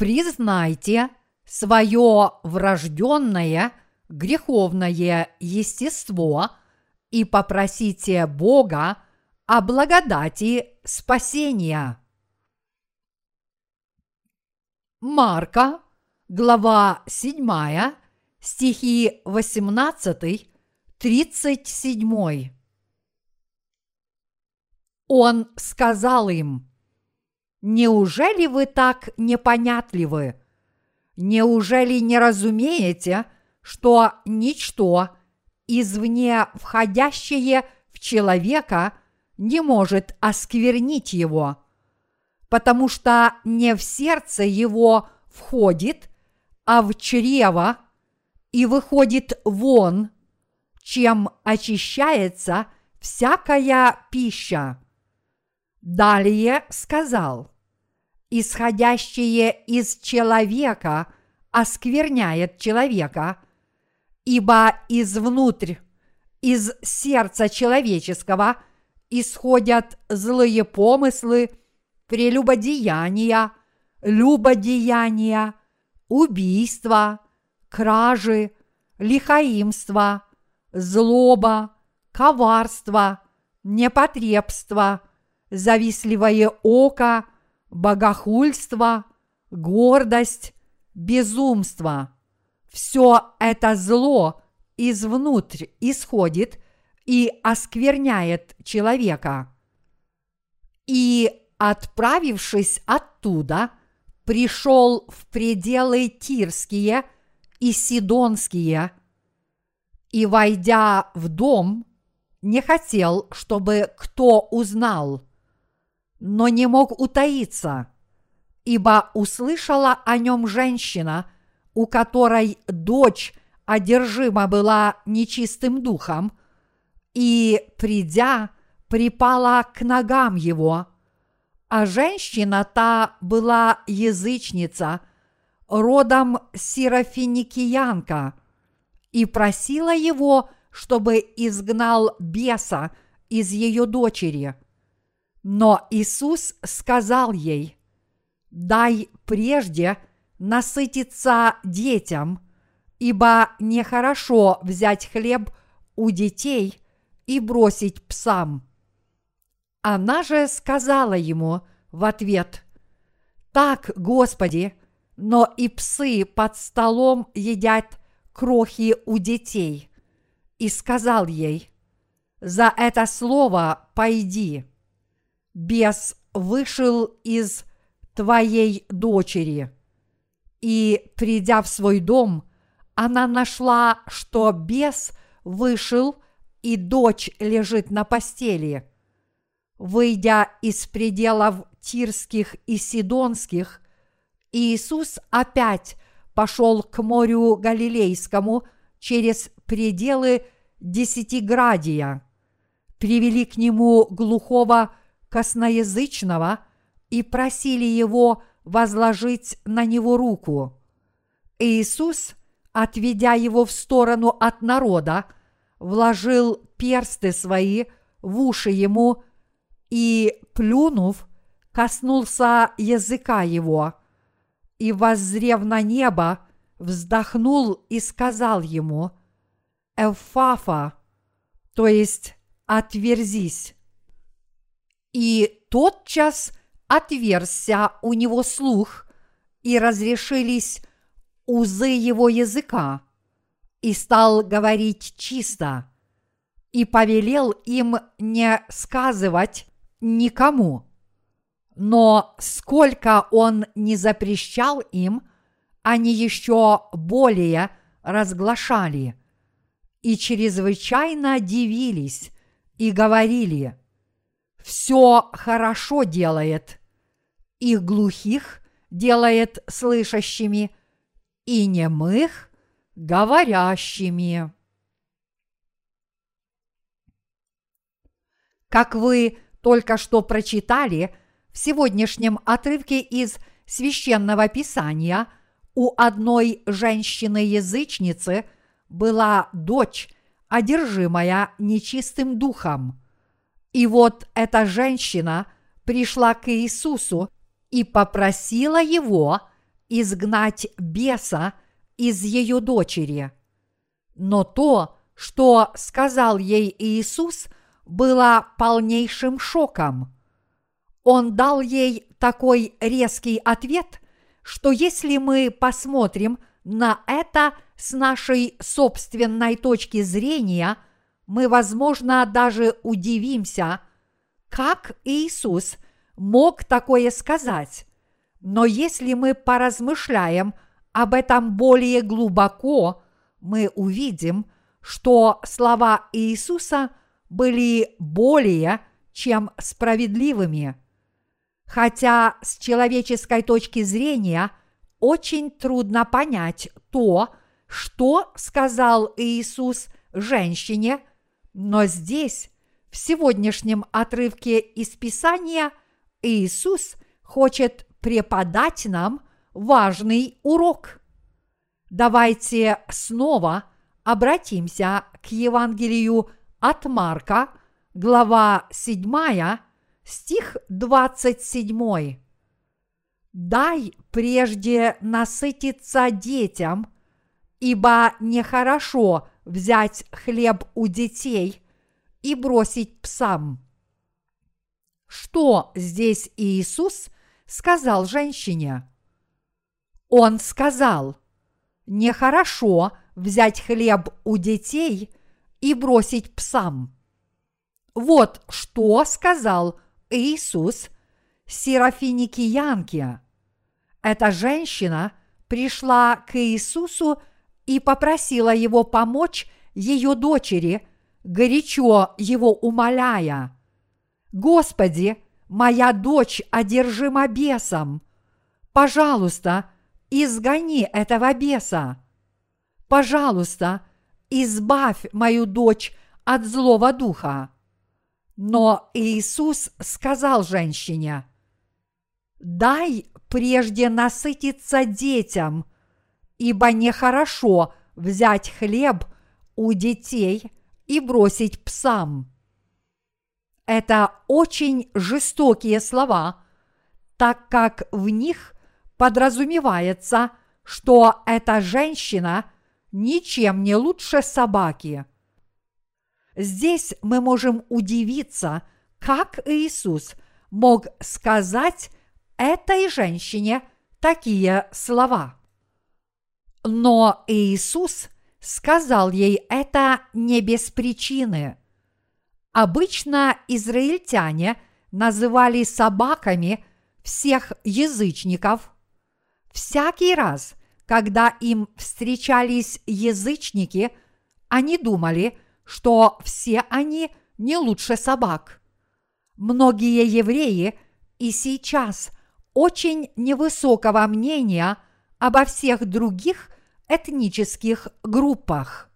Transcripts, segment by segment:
признайте свое врожденное греховное естество и попросите Бога о благодати спасения. Марка, глава 7, стихи 18, 37. Он сказал им, «Неужели вы так непонятливы? Неужели не разумеете, что ничто извне входящее в человека не может осквернить его, потому что не в сердце его входит, а в чрево и выходит вон, чем очищается всякая пища. Далее сказал, исходящее из человека оскверняет человека, ибо извнутрь, из сердца человеческого исходят злые помыслы, прелюбодеяния, любодеяния, убийства, кражи, лихаимство, злоба, коварство, непотребство, завистливое око, богохульство, гордость, безумство. Все это зло извнутрь исходит и оскверняет человека. И, отправившись оттуда, пришел в пределы Тирские и Сидонские, и, войдя в дом, не хотел, чтобы кто узнал, но не мог утаиться, ибо услышала о нем женщина, у которой дочь одержима была нечистым духом, и, придя, припала к ногам его, а женщина та была язычница, родом сирофиникиянка, и просила его, чтобы изгнал беса из ее дочери. Но Иисус сказал ей, «Дай прежде насытиться детям, ибо нехорошо взять хлеб у детей и бросить псам». Она же сказала ему в ответ, «Так, Господи, но и псы под столом едят крохи у детей». И сказал ей, «За это слово пойди, бес вышел из твоей дочери». И, придя в свой дом, она нашла, что бес вышел, и дочь лежит на постели – Выйдя из пределов Тирских и Сидонских, Иисус опять пошел к морю Галилейскому через пределы Десятиградия. Привели к нему глухого косноязычного и просили его возложить на него руку. Иисус, отведя его в сторону от народа, вложил персты свои в уши ему и, плюнув, коснулся языка его, и, воззрев на небо, вздохнул и сказал ему, «Эвфафа», то есть «отверзись». И тотчас отверзся у него слух, и разрешились узы его языка, и стал говорить чисто, и повелел им не сказывать никому. Но сколько он не запрещал им, они еще более разглашали и чрезвычайно дивились и говорили, все хорошо делает, и глухих делает слышащими, и немых говорящими. Как вы только что прочитали в сегодняшнем отрывке из священного писания, у одной женщины-язычницы была дочь, одержимая нечистым духом. И вот эта женщина пришла к Иисусу и попросила его изгнать беса из ее дочери. Но то, что сказал ей Иисус, было полнейшим шоком. Он дал ей такой резкий ответ, что если мы посмотрим на это с нашей собственной точки зрения, мы, возможно, даже удивимся, как Иисус мог такое сказать. Но если мы поразмышляем об этом более глубоко, мы увидим, что слова Иисуса были более чем справедливыми. Хотя с человеческой точки зрения очень трудно понять то, что сказал Иисус женщине, но здесь, в сегодняшнем отрывке из Писания, Иисус хочет преподать нам важный урок. Давайте снова обратимся к Евангелию от Марка, глава 7, стих 27. «Дай прежде насытиться детям, ибо нехорошо взять хлеб у детей и бросить псам». Что здесь Иисус сказал женщине? Он сказал, нехорошо взять хлеб у детей и бросить псам. Вот что сказал Иисус Серафинике Янке. Эта женщина пришла к Иисусу и попросила его помочь ее дочери, горячо его умоляя. «Господи, моя дочь одержима бесом. Пожалуйста, изгони этого беса. Пожалуйста, избавь мою дочь от злого духа. Но Иисус сказал женщине, дай прежде насытиться детям, ибо нехорошо взять хлеб у детей и бросить псам. Это очень жестокие слова, так как в них подразумевается, что эта женщина ничем не лучше собаки. Здесь мы можем удивиться, как Иисус мог сказать этой женщине такие слова. Но Иисус сказал ей это не без причины. Обычно израильтяне называли собаками всех язычников. Всякий раз, когда им встречались язычники, они думали, что все они не лучше собак. Многие евреи и сейчас очень невысокого мнения обо всех других этнических группах.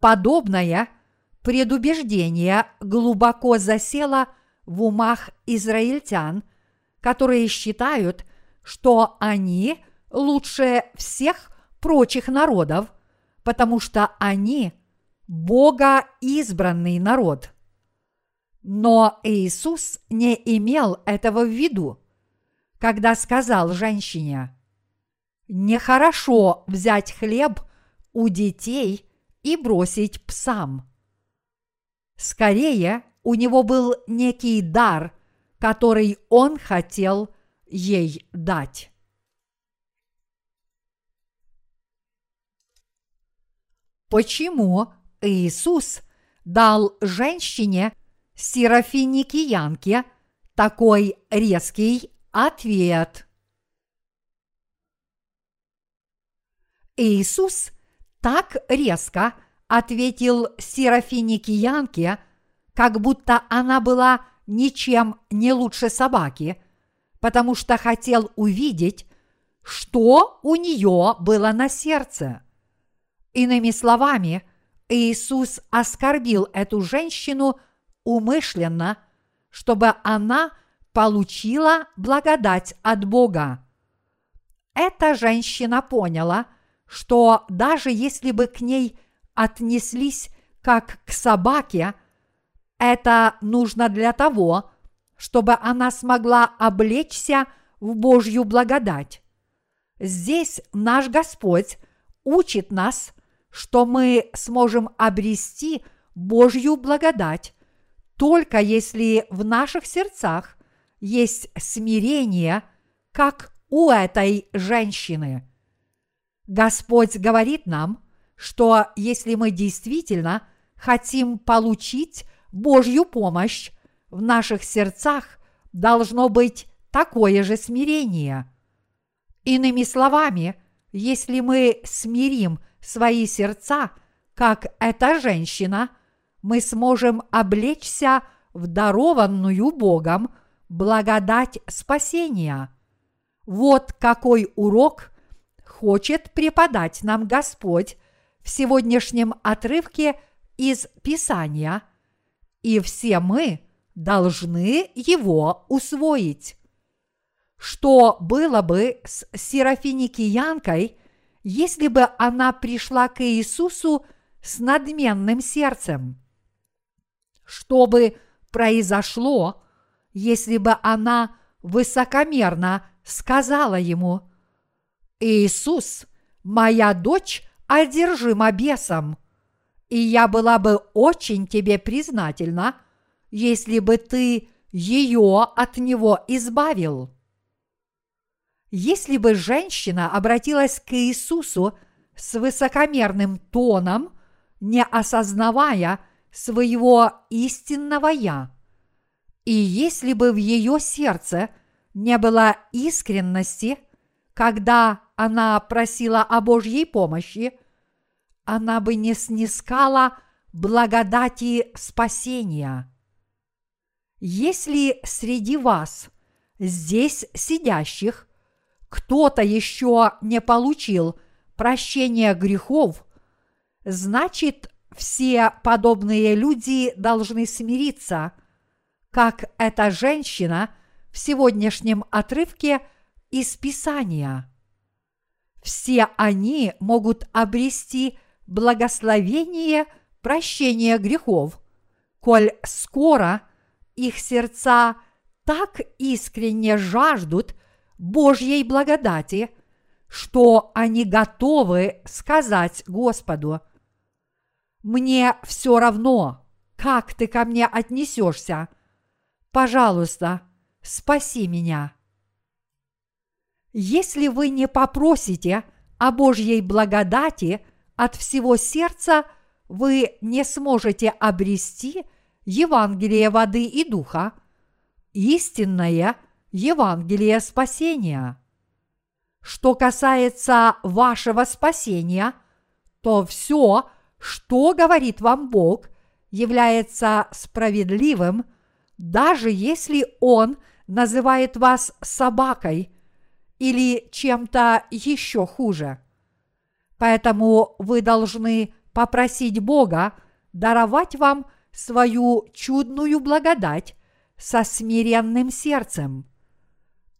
Подобное предубеждение глубоко засело в умах израильтян, которые считают, что они лучше всех прочих народов, потому что они Бога избранный народ. Но Иисус не имел этого в виду, когда сказал женщине, «Нехорошо взять хлеб у детей и бросить псам». Скорее, у него был некий дар, который он хотел ей дать. Почему Иисус дал женщине Серафиникиянке такой резкий ответ? Иисус так резко ответил Серафиникиянке, как будто она была ничем не лучше собаки, потому что хотел увидеть, что у нее было на сердце. Иными словами, Иисус оскорбил эту женщину умышленно, чтобы она получила благодать от Бога. Эта женщина поняла, что даже если бы к ней отнеслись как к собаке, это нужно для того, чтобы она смогла облечься в Божью благодать. Здесь наш Господь учит нас, что мы сможем обрести Божью благодать, только если в наших сердцах есть смирение, как у этой женщины. Господь говорит нам, что если мы действительно хотим получить Божью помощь, в наших сердцах должно быть такое же смирение. Иными словами, если мы смирим свои сердца, как эта женщина, мы сможем облечься в дарованную Богом благодать спасения. Вот какой урок хочет преподать нам Господь в сегодняшнем отрывке из Писания, и все мы должны его усвоить. Что было бы с Серафиникиянкой, если бы она пришла к Иисусу с надменным сердцем? Что бы произошло, если бы она высокомерно сказала ему, «Иисус, моя дочь одержима бесом, и я была бы очень тебе признательна, если бы ты ее от него избавил». Если бы женщина обратилась к Иисусу с высокомерным тоном, не осознавая своего истинного «я», и если бы в ее сердце не было искренности, когда она просила о Божьей помощи, она бы не снискала благодати спасения. Если среди вас, здесь сидящих, кто-то еще не получил прощения грехов, значит, все подобные люди должны смириться, как эта женщина в сегодняшнем отрывке из Писания. Все они могут обрести благословение прощения грехов, коль скоро их сердца так искренне жаждут – Божьей благодати, что они готовы сказать Господу, «Мне все равно, как ты ко мне отнесешься. Пожалуйста, спаси меня». Если вы не попросите о Божьей благодати от всего сердца, вы не сможете обрести Евангелие воды и духа, истинное Евангелие спасения. Что касается вашего спасения, то все, что говорит вам Бог, является справедливым, даже если Он называет вас собакой или чем-то еще хуже. Поэтому вы должны попросить Бога даровать вам свою чудную благодать со смиренным сердцем –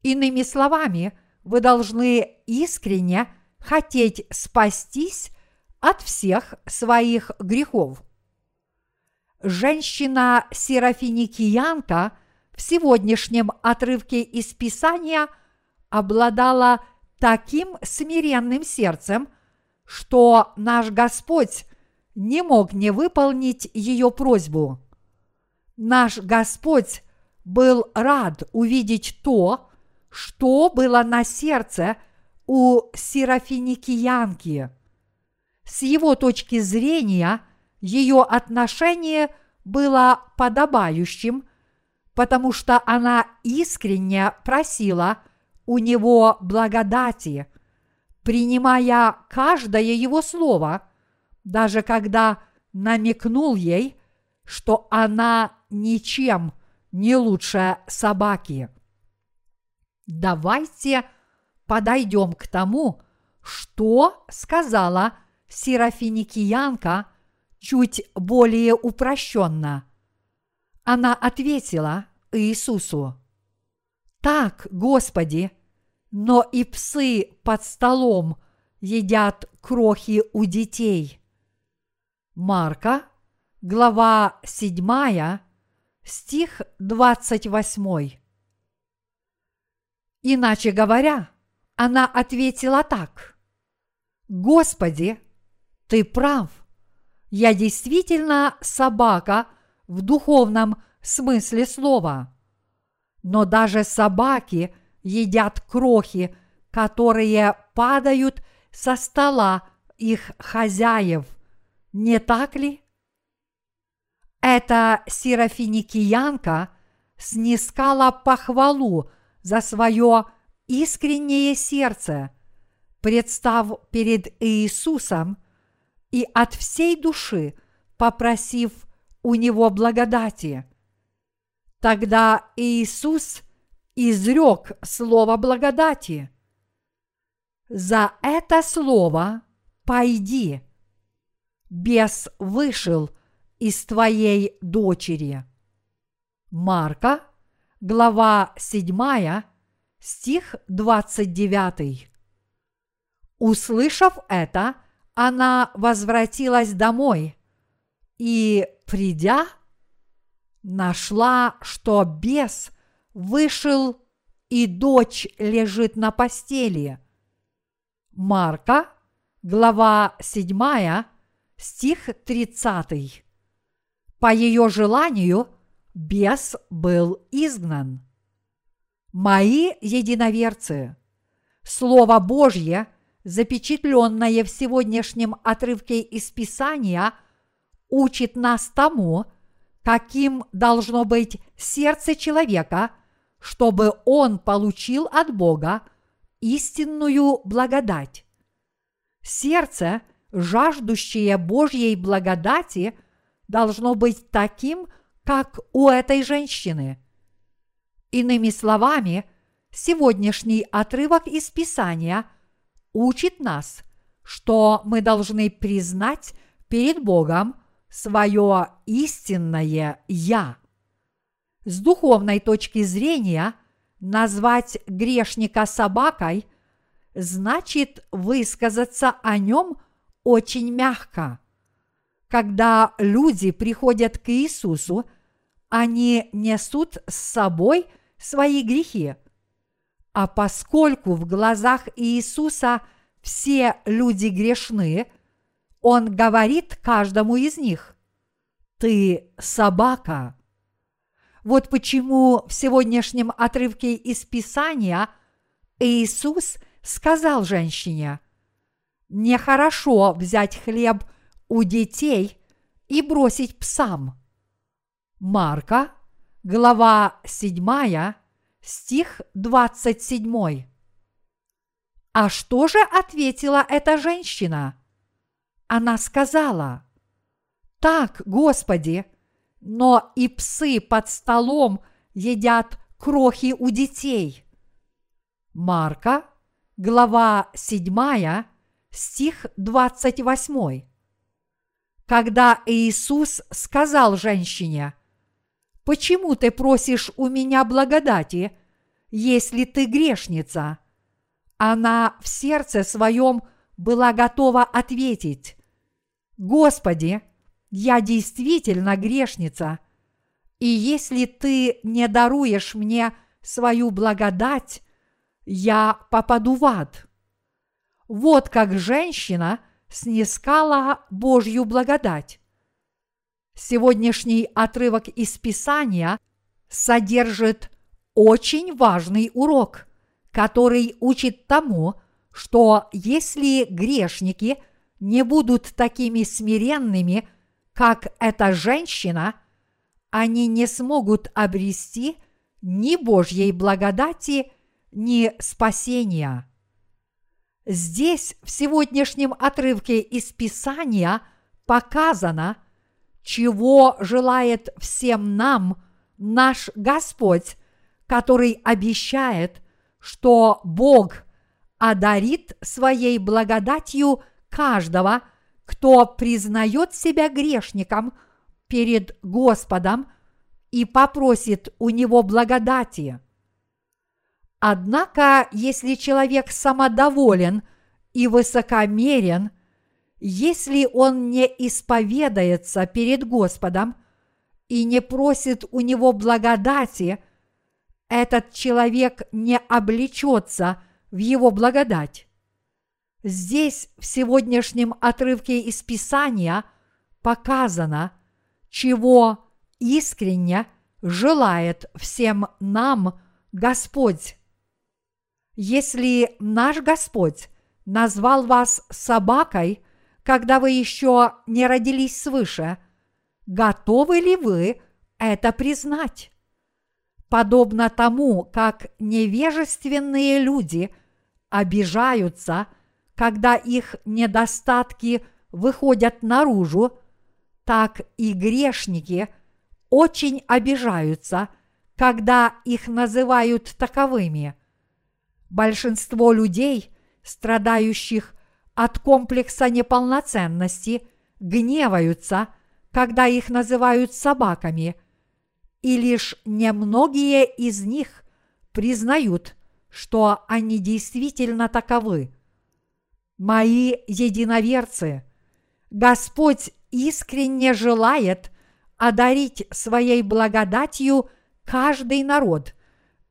Иными словами, вы должны искренне хотеть спастись от всех своих грехов. Женщина Серафиникиянка в сегодняшнем отрывке из Писания обладала таким смиренным сердцем, что наш Господь не мог не выполнить ее просьбу. Наш Господь был рад увидеть то, что было на сердце у Серафиникиянки. С его точки зрения, ее отношение было подобающим, потому что она искренне просила у него благодати, принимая каждое его слово, даже когда намекнул ей, что она ничем не лучше собаки. Давайте подойдем к тому, что сказала Серафиникиянка чуть более упрощенно. Она ответила Иисусу, «Так, Господи, но и псы под столом едят крохи у детей». Марка, глава 7, стих 28. Иначе говоря, она ответила так. Господи, ты прав. Я действительно собака в духовном смысле слова. Но даже собаки едят крохи, которые падают со стола их хозяев. Не так ли? Эта серафиникиянка снискала похвалу за свое искреннее сердце, представ перед Иисусом и от всей души попросив у Него благодати. Тогда Иисус изрек слово благодати. За это слово пойди. Бес вышел из твоей дочери. Марка, глава 7, стих 29. Услышав это, она возвратилась домой и, придя, нашла, что бес вышел и дочь лежит на постели. Марка, глава 7, стих 30. По ее желанию бес был изгнан мои единоверцы, Слово Божье, запечатленное в сегодняшнем отрывке из Писания, учит нас тому, каким должно быть сердце человека, чтобы он получил от Бога истинную благодать. Сердце, жаждущее Божьей благодати, должно быть таким, как у этой женщины – Иными словами, сегодняшний отрывок из Писания учит нас, что мы должны признать перед Богом свое истинное «Я». С духовной точки зрения назвать грешника собакой значит высказаться о нем очень мягко. Когда люди приходят к Иисусу – они несут с собой свои грехи. А поскольку в глазах Иисуса все люди грешны, Он говорит каждому из них, «Ты собака». Вот почему в сегодняшнем отрывке из Писания Иисус сказал женщине, «Нехорошо взять хлеб у детей и бросить псам». Марка, глава 7, стих 27. А что же ответила эта женщина? Она сказала, «Так, Господи, но и псы под столом едят крохи у детей». Марка, глава 7, стих 28. Когда Иисус сказал женщине – Почему ты просишь у меня благодати, если ты грешница? Она в сердце своем была готова ответить, Господи, я действительно грешница, и если ты не даруешь мне свою благодать, я попаду в ад. Вот как женщина снискала Божью благодать. Сегодняшний отрывок из Писания содержит очень важный урок, который учит тому, что если грешники не будут такими смиренными, как эта женщина, они не смогут обрести ни Божьей благодати, ни спасения. Здесь в сегодняшнем отрывке из Писания показано – чего желает всем нам наш Господь, который обещает, что Бог одарит своей благодатью каждого, кто признает себя грешником перед Господом и попросит у него благодати. Однако, если человек самодоволен и высокомерен – если он не исповедается перед Господом и не просит у него благодати, этот человек не облечется в Его благодать. Здесь, в сегодняшнем отрывке из Писания, показано, чего искренне желает всем нам Господь. Если наш Господь назвал вас собакой, когда вы еще не родились свыше, готовы ли вы это признать? Подобно тому, как невежественные люди обижаются, когда их недостатки выходят наружу, так и грешники очень обижаются, когда их называют таковыми. Большинство людей, страдающих от комплекса неполноценности, гневаются, когда их называют собаками – и лишь немногие из них признают, что они действительно таковы. Мои единоверцы, Господь искренне желает одарить своей благодатью каждый народ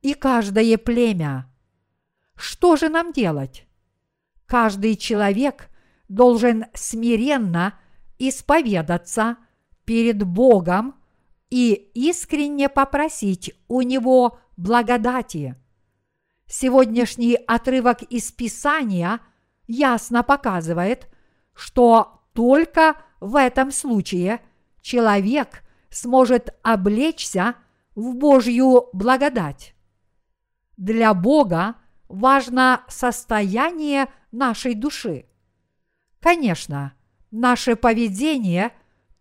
и каждое племя. Что же нам делать? Каждый человек должен смиренно исповедаться перед Богом и искренне попросить у Него благодати. Сегодняшний отрывок из Писания ясно показывает, что только в этом случае человек сможет облечься в Божью благодать. Для Бога важно состояние нашей души. Конечно, наше поведение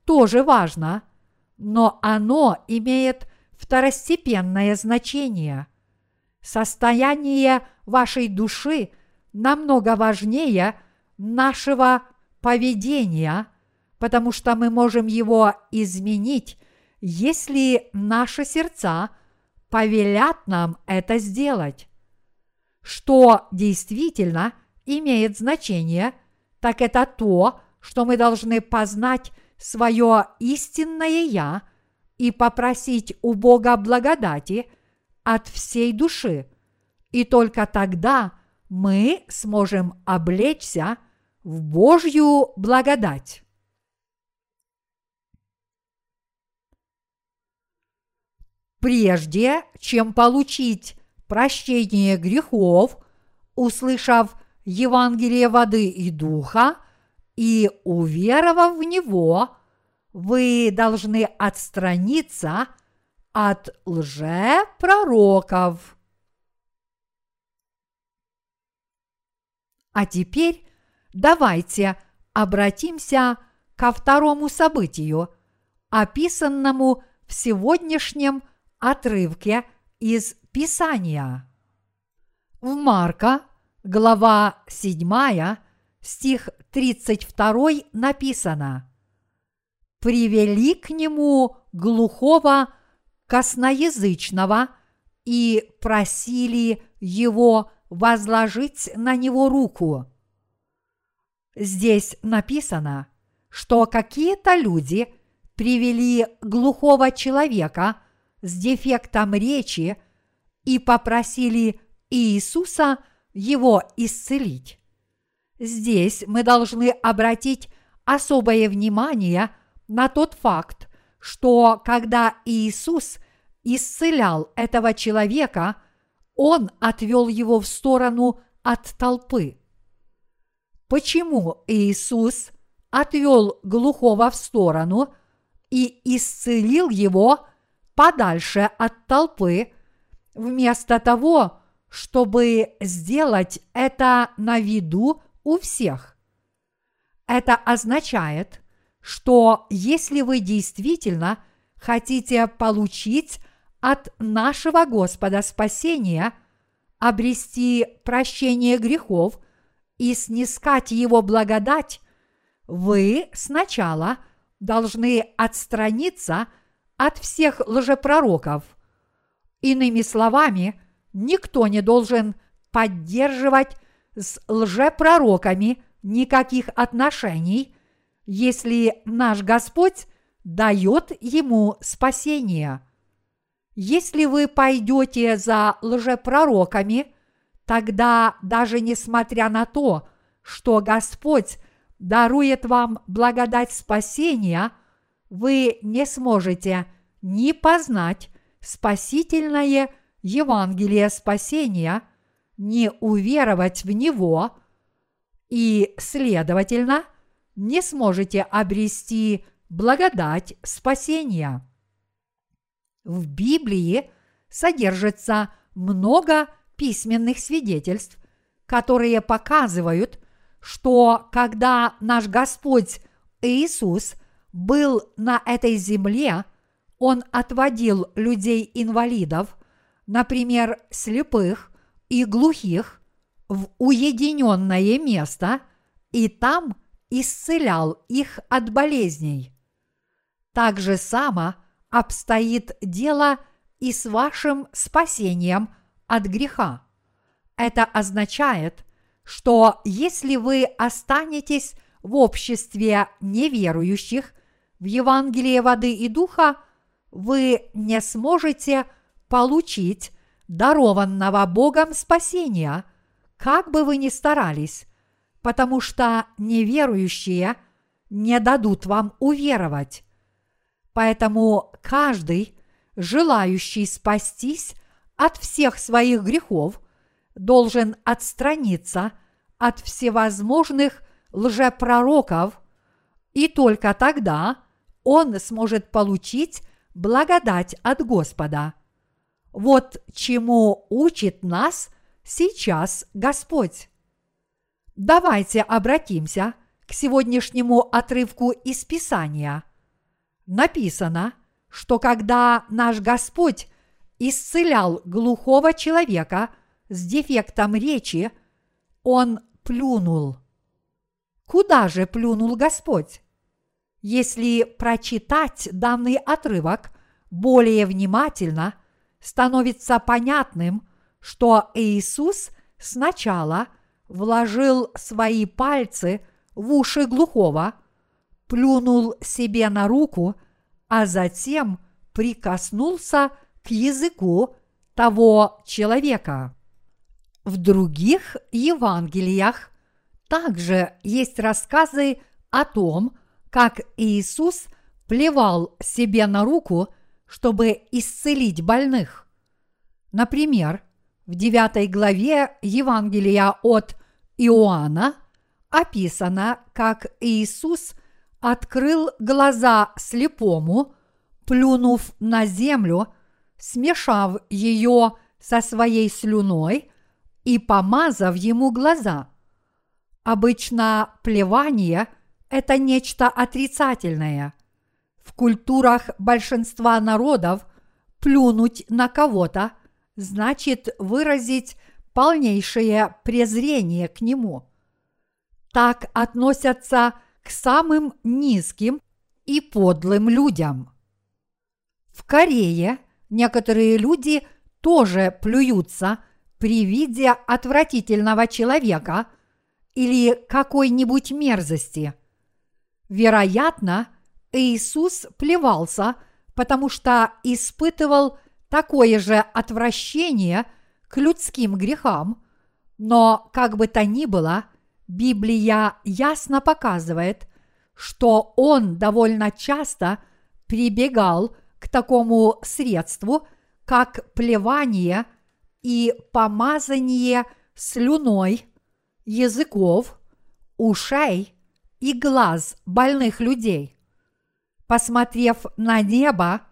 тоже важно – но оно имеет второстепенное значение. Состояние вашей души намного важнее нашего поведения, потому что мы можем его изменить, если наши сердца повелят нам это сделать. Что действительно имеет значение, так это то, что мы должны познать свое истинное Я и попросить у Бога благодати от всей души, и только тогда мы сможем облечься в Божью благодать. Прежде чем получить прощение грехов, услышав Евангелие воды и духа, и уверовав в него, вы должны отстраниться от лжепророков. А теперь давайте обратимся ко второму событию, описанному в сегодняшнем отрывке из Писания. В Марка, глава 7, стих 32 написано «Привели к нему глухого косноязычного и просили его возложить на него руку». Здесь написано, что какие-то люди привели глухого человека с дефектом речи и попросили Иисуса его исцелить. Здесь мы должны обратить особое внимание на тот факт, что когда Иисус исцелял этого человека, он отвел его в сторону от толпы. Почему Иисус отвел глухого в сторону и исцелил его подальше от толпы, вместо того, чтобы сделать это на виду у всех. Это означает, что если вы действительно хотите получить от нашего Господа спасения, обрести прощение грехов и снискать Его благодать, вы сначала должны отстраниться от всех лжепророков. Иными словами, никто не должен поддерживать с лжепророками никаких отношений, если наш Господь дает ему спасение. Если вы пойдете за лжепророками, тогда даже несмотря на то, что Господь дарует вам благодать спасения, вы не сможете ни познать спасительное Евангелие спасения, ни уверовать в него, и, следовательно, не сможете обрести благодать спасения. В Библии содержится много письменных свидетельств, которые показывают, что когда наш Господь Иисус был на этой земле, Он отводил людей-инвалидов, например, слепых и глухих, в уединенное место и там исцелял их от болезней. Так же само обстоит дело и с вашим спасением от греха. Это означает, что если вы останетесь в обществе неверующих в Евангелие воды и духа, вы не сможете получить дарованного Богом спасения, как бы вы ни старались, потому что неверующие не дадут вам уверовать. Поэтому каждый, желающий спастись от всех своих грехов, должен отстраниться от всевозможных лжепророков, и только тогда он сможет получить благодать от Господа. Вот чему учит нас сейчас Господь. Давайте обратимся к сегодняшнему отрывку из Писания. Написано, что когда наш Господь исцелял глухого человека с дефектом речи, он плюнул. Куда же плюнул Господь? Если прочитать данный отрывок более внимательно, становится понятным, что Иисус сначала вложил свои пальцы в уши глухого, плюнул себе на руку, а затем прикоснулся к языку того человека. В других Евангелиях также есть рассказы о том, как Иисус плевал себе на руку, чтобы исцелить больных. Например, в 9 главе Евангелия от Иоанна описано, как Иисус открыл глаза слепому, плюнув на землю, смешав ее со своей слюной и помазав ему глаза. Обычно плевание – это нечто отрицательное. В культурах большинства народов плюнуть на кого-то – значит выразить полнейшее презрение к нему. Так относятся к самым низким и подлым людям. В Корее некоторые люди тоже плюются при виде отвратительного человека или какой-нибудь мерзости. Вероятно, Иисус плевался, потому что испытывал такое же отвращение к людским грехам, но как бы то ни было, Библия ясно показывает, что он довольно часто прибегал к такому средству, как плевание и помазание слюной языков, ушей и глаз больных людей. Посмотрев на небо,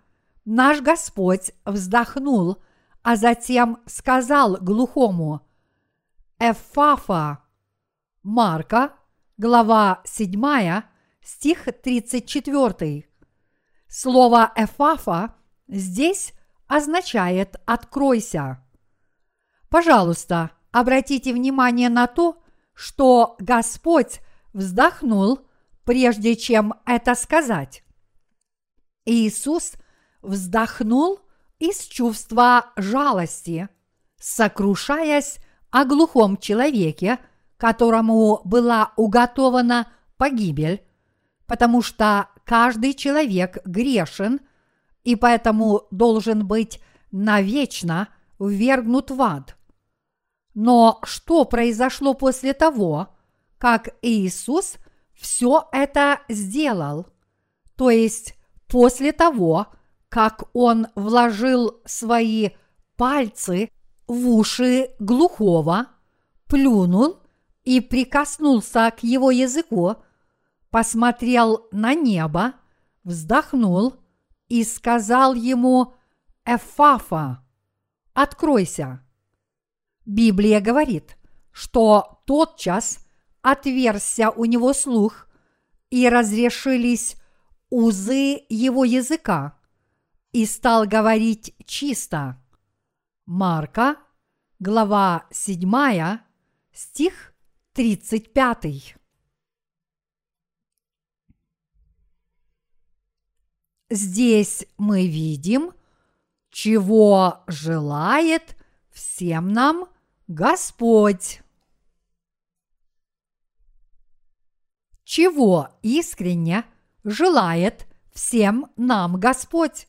наш Господь вздохнул, а затем сказал глухому «Эфафа». Марка, глава 7, стих 34. Слово «эфафа» здесь означает «откройся». Пожалуйста, обратите внимание на то, что Господь вздохнул, прежде чем это сказать. Иисус вздохнул из чувства жалости, сокрушаясь о глухом человеке, которому была уготована погибель, потому что каждый человек грешен и поэтому должен быть навечно ввергнут в ад. Но что произошло после того, как Иисус все это сделал? То есть после того, как Он вложил свои пальцы в уши глухого, плюнул и прикоснулся к его языку, посмотрел на небо, вздохнул и сказал ему «Эфафа, откройся». Библия говорит, что тотчас отверзся у него слух и разрешились узы его языка, и стал говорить чисто. Марка, глава 7, стих 35. Здесь мы видим, чего желает всем нам Господь. Чего искренне желает всем нам Господь?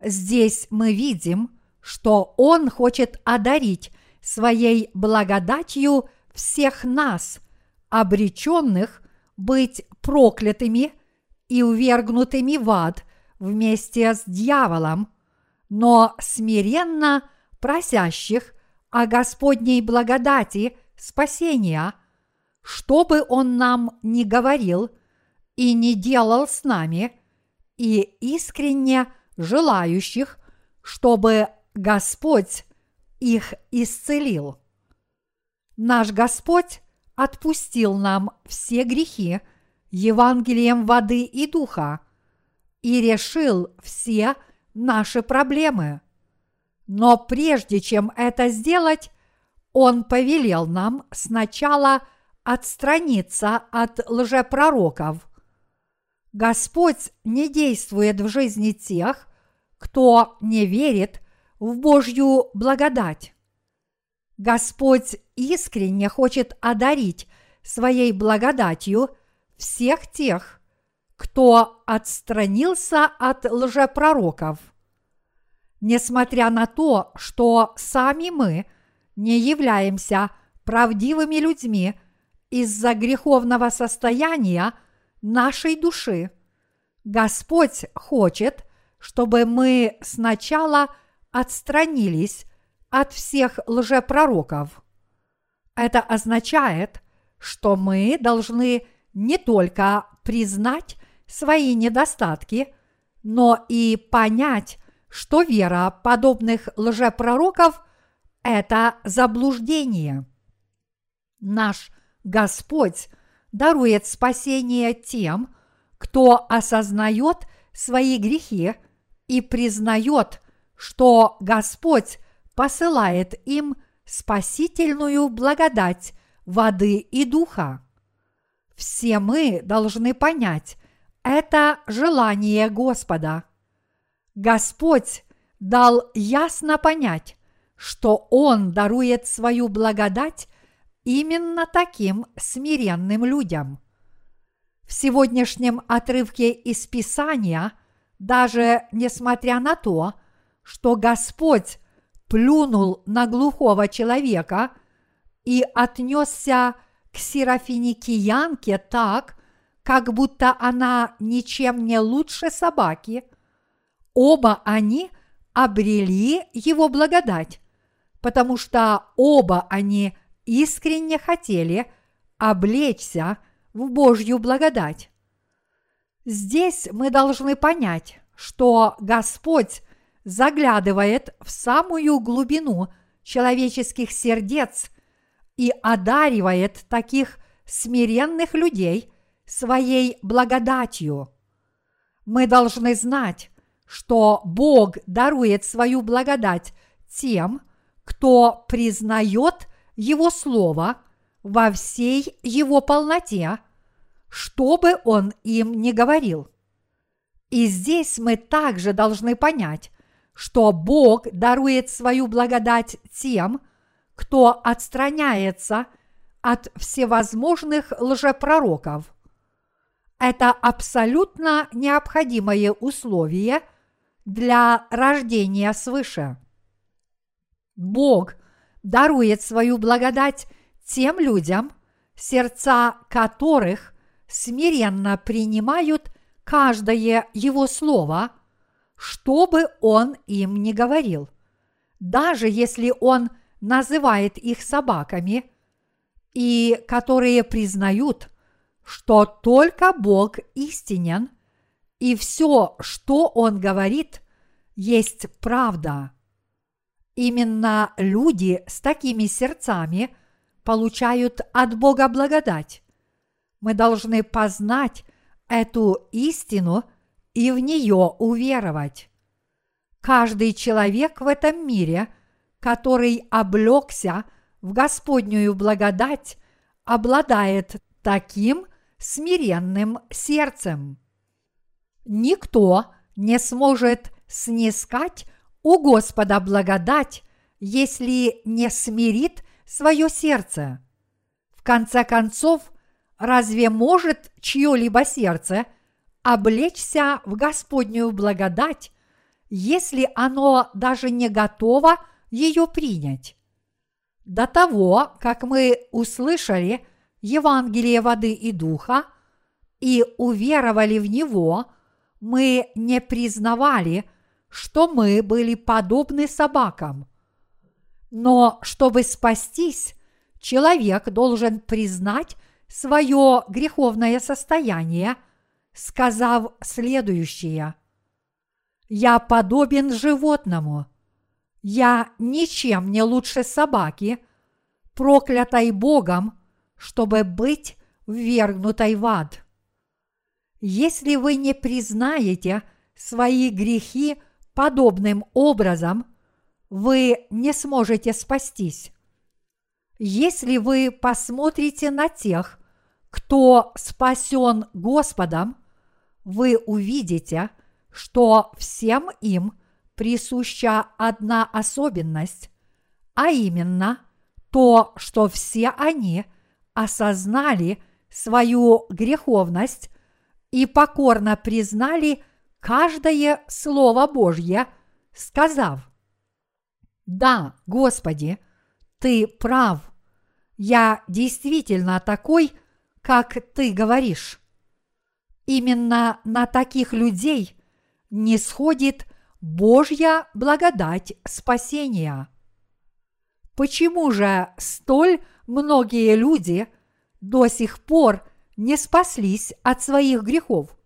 Здесь мы видим, что Он хочет одарить своей благодатью всех нас, обреченных быть проклятыми и увергнутыми в ад вместе с дьяволом, но смиренно просящих о Господней благодати спасения, что бы Он нам ни говорил и не делал с нами, и искренне желающих, чтобы Господь их исцелил. Наш Господь отпустил нам все грехи Евангелием воды и духа и решил все наши проблемы. Но прежде чем это сделать, Он повелел нам сначала отстраниться от лжепророков. Господь не действует в жизни тех, кто не верит в Божью благодать. Господь искренне хочет одарить своей благодатью всех тех, кто отстранился от лжепророков. Несмотря на то, что сами мы не являемся правдивыми людьми из-за греховного состояния нашей души, Господь хочет, чтобы мы сначала отстранились от всех лжепророков. Это означает, что мы должны не только признать свои недостатки, но и понять, что вера подобных лжепророков – это заблуждение. Наш Господь дарует спасение тем, кто осознает свои грехи и признает, что Господь посылает им спасительную благодать воды и духа. Все мы должны понять это желание Господа. Господь дал ясно понять, что Он дарует свою благодать именно таким смиренным людям. В сегодняшнем отрывке из Писания, даже несмотря на то, что Господь плюнул на глухого человека и отнесся к Серафиникиянке так, как будто она ничем не лучше собаки, оба они обрели его благодать, потому что оба они искренне хотели облечься в Божью благодать. Здесь мы должны понять, что Господь заглядывает в самую глубину человеческих сердец и одаривает таких смиренных людей своей благодатью. Мы должны знать, что Бог дарует свою благодать тем, кто признает Его Слово во всей Его полноте, что бы Он им ни говорил. И здесь мы также должны понять, что Бог дарует свою благодать тем, кто отстраняется от всевозможных лжепророков. Это абсолютно необходимое условие для рождения свыше. Бог дарует свою благодать тем людям, сердца которых смиренно принимают каждое его слово, что бы он им ни говорил. Даже если он называет их собаками, и которые признают, что только Бог истинен, и все, что Он говорит, есть правда. Именно люди с такими сердцами получают от Бога благодать. Мы должны познать эту истину и в нее уверовать. Каждый человек в этом мире, который облегся в Господнюю благодать, обладает таким смиренным сердцем. Никто не сможет снискать у Господа благодать, если не смирит свое сердце. В конце концов, разве может чье-либо сердце облечься в Господнюю благодать, если оно даже не готово ее принять? До того, как мы услышали Евангелие воды и духа и уверовали в него, мы не признавали – что мы были подобны собакам. Но чтобы спастись, человек должен признать свое греховное состояние, сказав следующее. «Я подобен животному. Я ничем не лучше собаки, проклятой Богом, чтобы быть ввергнутой в ад». Если вы не признаете свои грехи подобным образом вы не сможете спастись. Если вы посмотрите на тех, кто спасен Господом, вы увидите, что всем им присуща одна особенность, а именно то, что все они осознали свою греховность и покорно признали каждое Слово Божье, сказав, «Да, Господи, Ты прав, я действительно такой, как Ты говоришь». Именно на таких людей не сходит Божья благодать спасения. Почему же столь многие люди до сих пор не спаслись от своих грехов?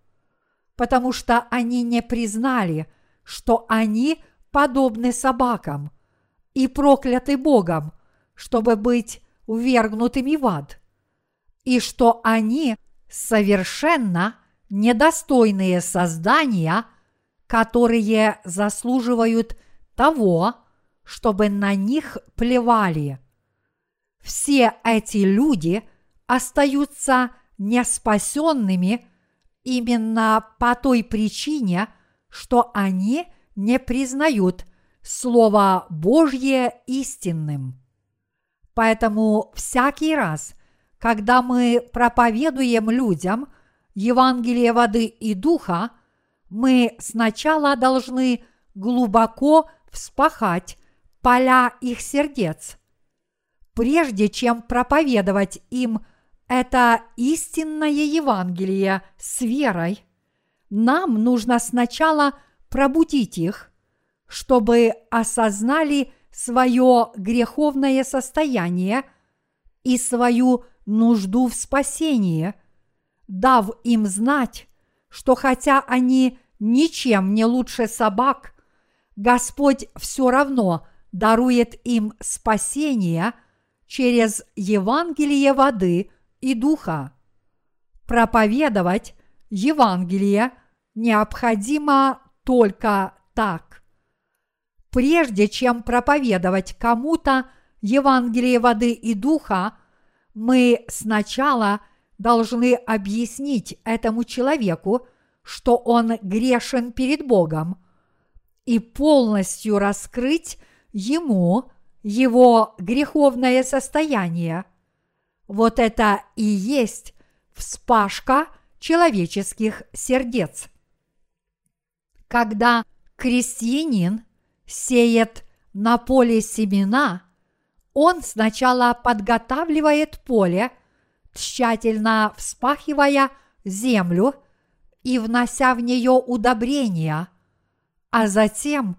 потому что они не признали, что они подобны собакам и прокляты Богом, чтобы быть увергнутыми в ад, и что они совершенно недостойные создания, которые заслуживают того, чтобы на них плевали. Все эти люди остаются неспасенными – именно по той причине, что они не признают Слово Божье истинным. Поэтому всякий раз, когда мы проповедуем людям Евангелие воды и духа, мы сначала должны глубоко вспахать поля их сердец. Прежде чем проповедовать им – это истинное Евангелие с верой, нам нужно сначала пробудить их, чтобы осознали свое греховное состояние и свою нужду в спасении, дав им знать, что хотя они ничем не лучше собак, Господь все равно дарует им спасение через Евангелие воды и духа. Проповедовать Евангелие необходимо только так. Прежде чем проповедовать кому-то Евангелие воды и духа, мы сначала должны объяснить этому человеку, что он грешен перед Богом, и полностью раскрыть ему его греховное состояние – вот это и есть вспашка человеческих сердец. Когда крестьянин сеет на поле семена, Он сначала подготавливает поле, тщательно вспахивая землю и внося в нее удобрения, а затем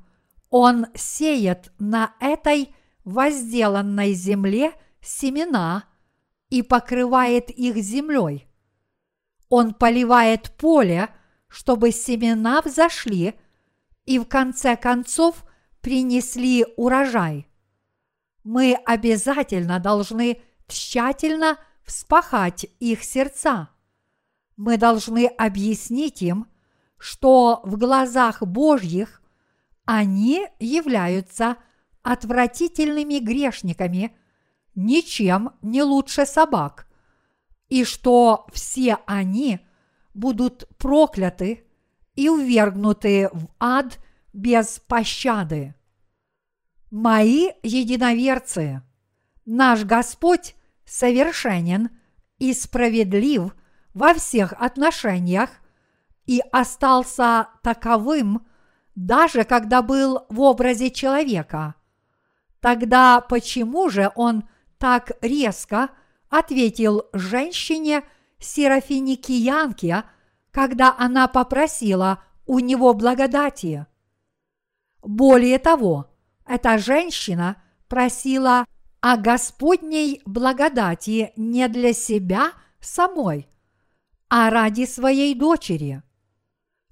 он сеет на этой возделанной земле семена и покрывает их землей. Он поливает поле, чтобы семена взошли и в конце концов принесли урожай. Мы обязательно должны тщательно вспахать их сердца. Мы должны объяснить им, что в глазах Божьих они являются отвратительными грешниками, ничем не лучше собак, и что все они будут прокляты и увергнуты в ад без пощады. Мои единоверцы, наш Господь совершенен и справедлив во всех отношениях и остался таковым, даже когда был в образе человека – Тогда почему же он так резко ответил женщине Серафиникиянке, когда она попросила у него благодати? Более того, эта женщина просила о Господней благодати не для себя самой, а ради своей дочери.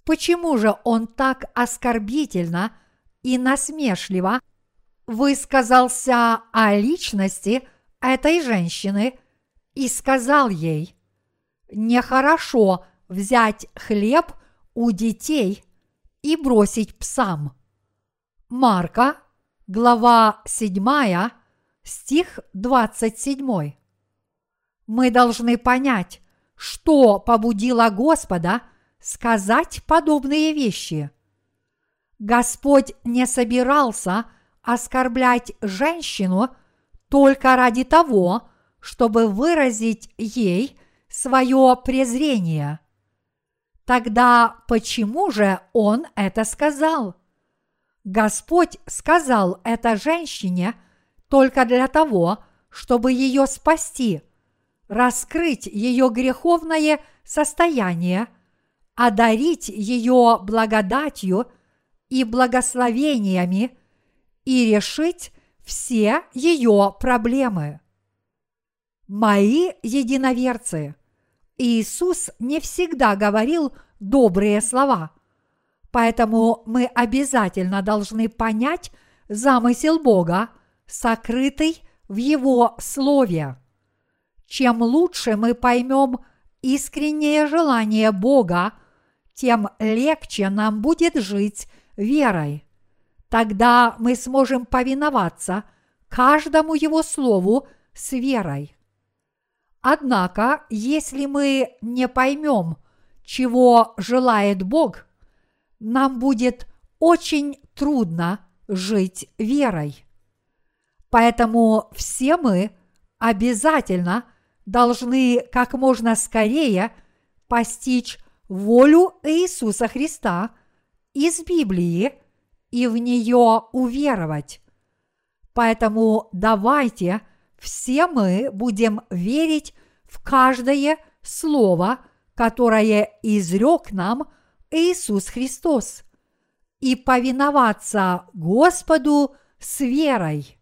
Почему же он так оскорбительно и насмешливо – высказался о личности этой женщины и сказал ей, нехорошо взять хлеб у детей и бросить псам. Марка, глава 7, стих 27. Мы должны понять, что побудило Господа сказать подобные вещи. Господь не собирался – оскорблять женщину только ради того, чтобы выразить ей свое презрение. Тогда почему же он это сказал? Господь сказал это женщине только для того, чтобы ее спасти, раскрыть ее греховное состояние, одарить ее благодатью и благословениями – и решить все ее проблемы. Мои единоверцы, Иисус не всегда говорил добрые слова, поэтому мы обязательно должны понять замысел Бога, сокрытый в Его Слове. Чем лучше мы поймем искреннее желание Бога, тем легче нам будет жить верой. Тогда мы сможем повиноваться каждому Его Слову с верой. Однако, если мы не поймем, чего желает Бог, нам будет очень трудно жить верой. Поэтому все мы обязательно должны как можно скорее постичь волю Иисуса Христа из Библии и в нее уверовать. Поэтому давайте все мы будем верить в каждое слово, которое изрек нам Иисус Христос, и повиноваться Господу с верой.